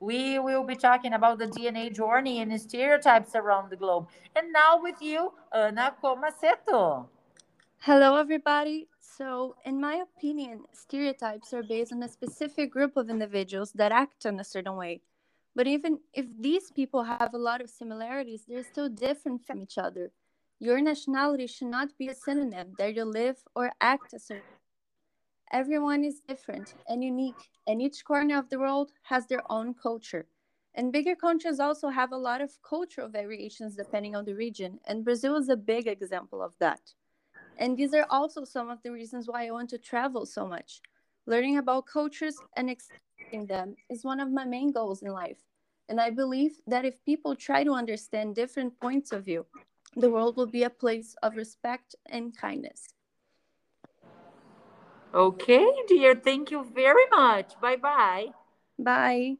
We will be talking about the DNA journey and stereotypes around the globe. And now with you, Ana Comassetto. Hello, everybody. So, in my opinion, stereotypes are based on a specific group of individuals that act in a certain way. But even if these people have a lot of similarities, they're still different from each other. Your nationality should not be a synonym that you live or act a Everyone is different and unique, and each corner of the world has their own culture. And bigger countries also have a lot of cultural variations depending on the region, and Brazil is a big example of that. And these are also some of the reasons why I want to travel so much. Learning about cultures and accepting them is one of my main goals in life. And I believe that if people try to understand different points of view, the world will be a place of respect and kindness. Okay, dear. Thank you very much. Bye bye. Bye.